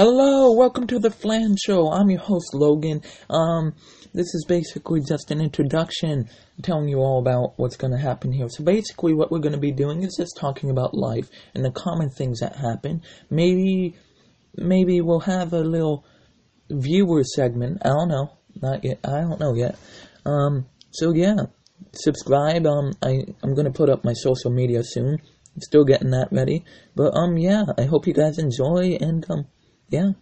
Hello, welcome to the Flan Show. I'm your host Logan. Um, this is basically just an introduction, telling you all about what's going to happen here. So basically, what we're going to be doing is just talking about life and the common things that happen. Maybe, maybe we'll have a little viewer segment. I don't know, not yet. I don't know yet. Um, so yeah, subscribe. Um, I I'm to put up my social media soon. I'm still getting that ready, but um, yeah. I hope you guys enjoy and um. Yeah.